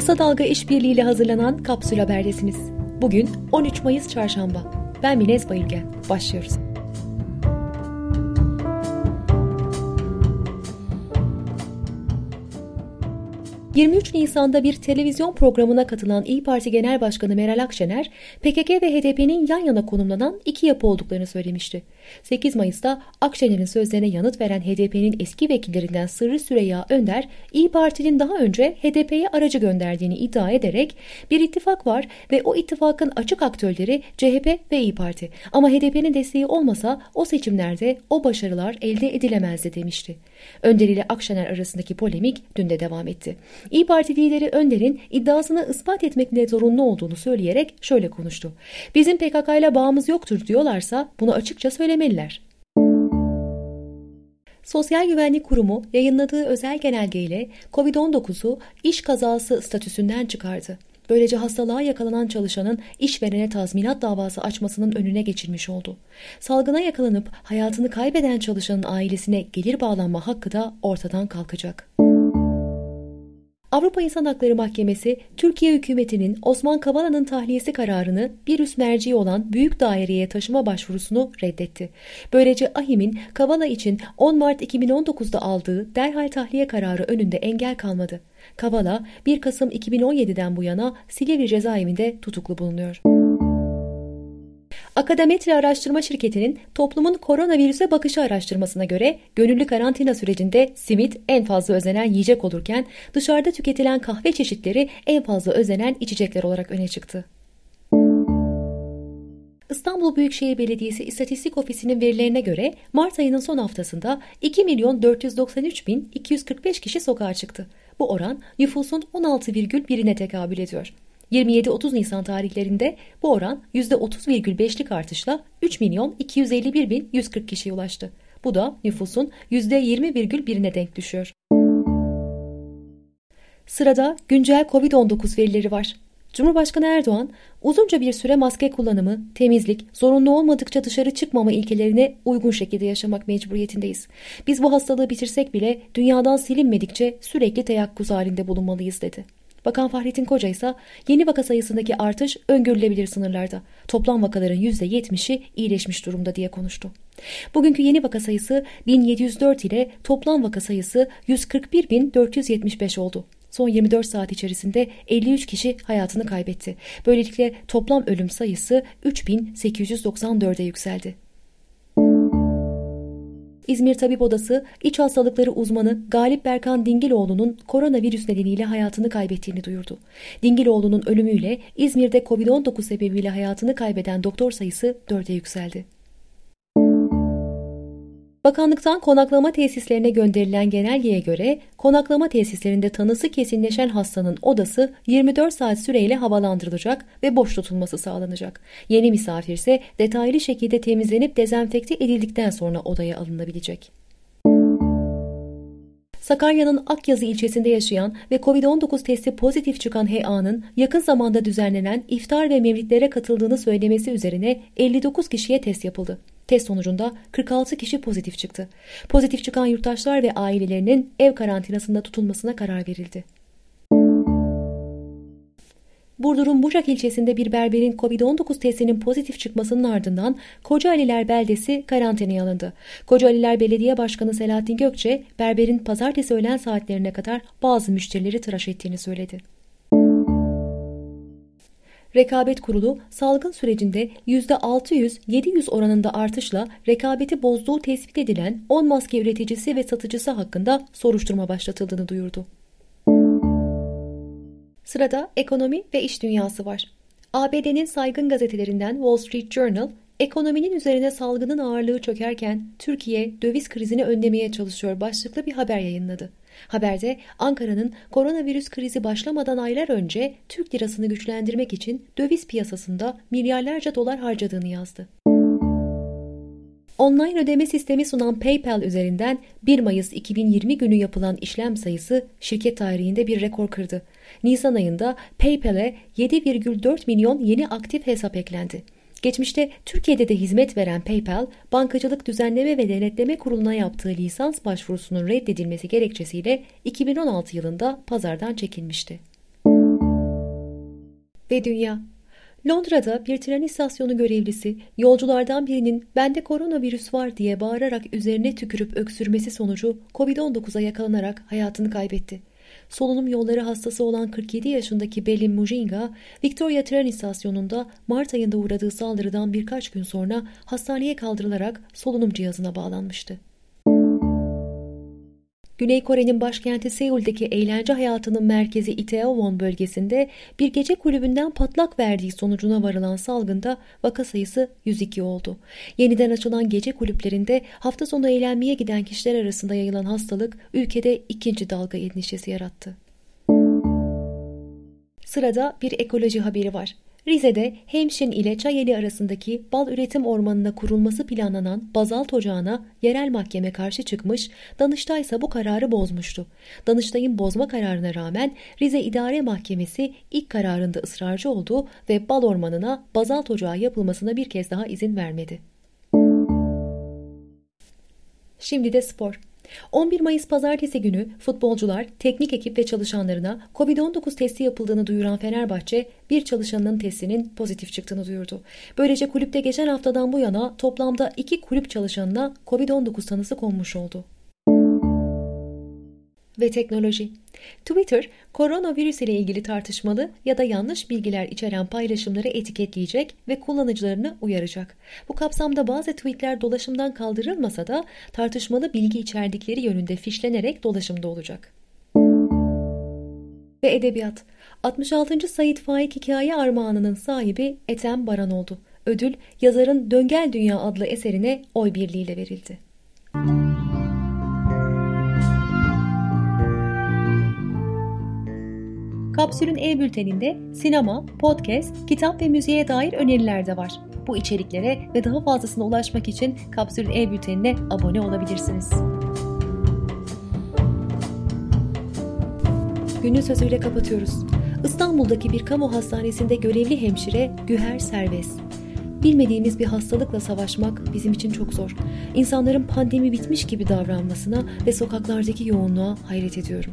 Kısa Dalga İşbirliği ile hazırlanan Kapsül Haber'desiniz. Bugün 13 Mayıs Çarşamba. Ben Minez Bayılgen. Başlıyoruz. 23 Nisan'da bir televizyon programına katılan İyi Parti Genel Başkanı Meral Akşener, PKK ve HDP'nin yan yana konumlanan iki yapı olduklarını söylemişti. 8 Mayıs'ta Akşener'in sözlerine yanıt veren HDP'nin eski vekillerinden Sırrı Süreyya Önder, İyi Parti'nin daha önce HDP'ye aracı gönderdiğini iddia ederek bir ittifak var ve o ittifakın açık aktörleri CHP ve İyi Parti. Ama HDP'nin desteği olmasa o seçimlerde o başarılar elde edilemezdi demişti. Önder ile Akşener arasındaki polemik dün de devam etti. İyi Parti lideri Önder'in iddiasını ispat etmekle zorunlu olduğunu söyleyerek şöyle konuştu. Bizim PKK ile bağımız yoktur diyorlarsa bunu açıkça söylemeliler. Sosyal Güvenlik Kurumu yayınladığı özel genelgeyle COVID-19'u iş kazası statüsünden çıkardı. Böylece hastalığa yakalanan çalışanın işverene tazminat davası açmasının önüne geçilmiş oldu. Salgına yakalanıp hayatını kaybeden çalışanın ailesine gelir bağlanma hakkı da ortadan kalkacak. Avrupa İnsan Hakları Mahkemesi, Türkiye hükümetinin Osman Kavala'nın tahliyesi kararını bir üst merci olan büyük daireye taşıma başvurusunu reddetti. Böylece AHİM'in Kavala için 10 Mart 2019'da aldığı derhal tahliye kararı önünde engel kalmadı. Kavala 1 Kasım 2017'den bu yana Silivri cezaevinde tutuklu bulunuyor. Akademetri Araştırma Şirketi'nin toplumun koronavirüse bakışı araştırmasına göre gönüllü karantina sürecinde simit en fazla özenen yiyecek olurken dışarıda tüketilen kahve çeşitleri en fazla özenen içecekler olarak öne çıktı. İstanbul Büyükşehir Belediyesi İstatistik Ofisi'nin verilerine göre Mart ayının son haftasında 2 milyon 493 bin 245 kişi sokağa çıktı. Bu oran nüfusun 16,1'ine tekabül ediyor. 27-30 Nisan tarihlerinde bu oran %30,5'lik artışla 3 milyon 251 bin 140 kişiye ulaştı. Bu da nüfusun %20,1'ine denk düşüyor. Sırada güncel COVID-19 verileri var. Cumhurbaşkanı Erdoğan, uzunca bir süre maske kullanımı, temizlik, zorunlu olmadıkça dışarı çıkmama ilkelerine uygun şekilde yaşamak mecburiyetindeyiz. Biz bu hastalığı bitirsek bile dünyadan silinmedikçe sürekli teyakkuz halinde bulunmalıyız dedi. Bakan Fahrettin Koca ise yeni vaka sayısındaki artış öngörülebilir sınırlarda. Toplam vakaların %70'i iyileşmiş durumda diye konuştu. Bugünkü yeni vaka sayısı 1704 ile toplam vaka sayısı 141.475 oldu. Son 24 saat içerisinde 53 kişi hayatını kaybetti. Böylelikle toplam ölüm sayısı 3894'e yükseldi. İzmir Tabip Odası İç Hastalıkları uzmanı Galip Berkan Dingiloğlu'nun koronavirüs nedeniyle hayatını kaybettiğini duyurdu. Dingiloğlu'nun ölümüyle İzmir'de COVID-19 sebebiyle hayatını kaybeden doktor sayısı 4'e yükseldi. Bakanlıktan konaklama tesislerine gönderilen genelgeye göre konaklama tesislerinde tanısı kesinleşen hastanın odası 24 saat süreyle havalandırılacak ve boş tutulması sağlanacak. Yeni misafir ise detaylı şekilde temizlenip dezenfekte edildikten sonra odaya alınabilecek. Sakarya'nın Akyazı ilçesinde yaşayan ve COVID-19 testi pozitif çıkan HA'nın yakın zamanda düzenlenen iftar ve mevlitlere katıldığını söylemesi üzerine 59 kişiye test yapıldı. Test sonucunda 46 kişi pozitif çıktı. Pozitif çıkan yurttaşlar ve ailelerinin ev karantinasında tutulmasına karar verildi. Burdur'un Bucak ilçesinde bir berberin COVID-19 testinin pozitif çıkmasının ardından Kocaeliler beldesi karantinaya alındı. Kocaeliler Belediye Başkanı Selahattin Gökçe, berberin pazartesi öğlen saatlerine kadar bazı müşterileri tıraş ettiğini söyledi. Rekabet Kurulu salgın sürecinde %600-700 oranında artışla rekabeti bozduğu tespit edilen 10 maske üreticisi ve satıcısı hakkında soruşturma başlatıldığını duyurdu. Sırada ekonomi ve iş dünyası var. ABD'nin saygın gazetelerinden Wall Street Journal, ekonominin üzerine salgının ağırlığı çökerken Türkiye döviz krizini önlemeye çalışıyor başlıklı bir haber yayınladı. Haberde Ankara'nın koronavirüs krizi başlamadan aylar önce Türk lirasını güçlendirmek için döviz piyasasında milyarlarca dolar harcadığını yazdı. Online ödeme sistemi sunan PayPal üzerinden 1 Mayıs 2020 günü yapılan işlem sayısı şirket tarihinde bir rekor kırdı. Nisan ayında PayPal'e 7,4 milyon yeni aktif hesap eklendi. Geçmişte Türkiye'de de hizmet veren PayPal, Bankacılık Düzenleme ve Denetleme Kurulu'na yaptığı lisans başvurusunun reddedilmesi gerekçesiyle 2016 yılında pazardan çekilmişti. Ve dünya. Londra'da bir tren istasyonu görevlisi yolculardan birinin bende koronavirüs var diye bağırarak üzerine tükürüp öksürmesi sonucu Covid-19'a yakalanarak hayatını kaybetti. Solunum yolları hastası olan 47 yaşındaki Belin Mujinga, Victoria tren istasyonunda Mart ayında uğradığı saldırıdan birkaç gün sonra hastaneye kaldırılarak solunum cihazına bağlanmıştı. Güney Kore'nin başkenti Seul'deki eğlence hayatının merkezi Itaewon bölgesinde bir gece kulübünden patlak verdiği sonucuna varılan salgında vaka sayısı 102 oldu. Yeniden açılan gece kulüplerinde hafta sonu eğlenmeye giden kişiler arasında yayılan hastalık ülkede ikinci dalga endişesi yarattı. Sırada bir ekoloji haberi var. Rize'de Hemşin ile Çayeli arasındaki bal üretim ormanına kurulması planlanan bazalt ocağına yerel mahkeme karşı çıkmış, Danıştay ise bu kararı bozmuştu. Danıştay'ın bozma kararına rağmen Rize İdare Mahkemesi ilk kararında ısrarcı oldu ve bal ormanına bazalt ocağı yapılmasına bir kez daha izin vermedi. Şimdi de spor. 11 Mayıs pazartesi günü futbolcular, teknik ekip ve çalışanlarına COVID-19 testi yapıldığını duyuran Fenerbahçe, bir çalışanının testinin pozitif çıktığını duyurdu. Böylece kulüpte geçen haftadan bu yana toplamda iki kulüp çalışanına COVID-19 tanısı konmuş oldu ve teknoloji. Twitter, koronavirüs ile ilgili tartışmalı ya da yanlış bilgiler içeren paylaşımları etiketleyecek ve kullanıcılarını uyaracak. Bu kapsamda bazı tweetler dolaşımdan kaldırılmasa da tartışmalı bilgi içerdikleri yönünde fişlenerek dolaşımda olacak. Ve edebiyat. 66. Said Faik Hikaye Armağanı'nın sahibi Ethem Baran oldu. Ödül yazarın Döngel Dünya adlı eserine oy birliğiyle verildi. Kapsül'ün e-bülteninde sinema, podcast, kitap ve müziğe dair öneriler de var. Bu içeriklere ve daha fazlasına ulaşmak için Kapsül'ün e-bültenine abone olabilirsiniz. Günün sözüyle kapatıyoruz. İstanbul'daki bir kamu hastanesinde görevli hemşire Güher Serbest. Bilmediğimiz bir hastalıkla savaşmak bizim için çok zor. İnsanların pandemi bitmiş gibi davranmasına ve sokaklardaki yoğunluğa hayret ediyorum.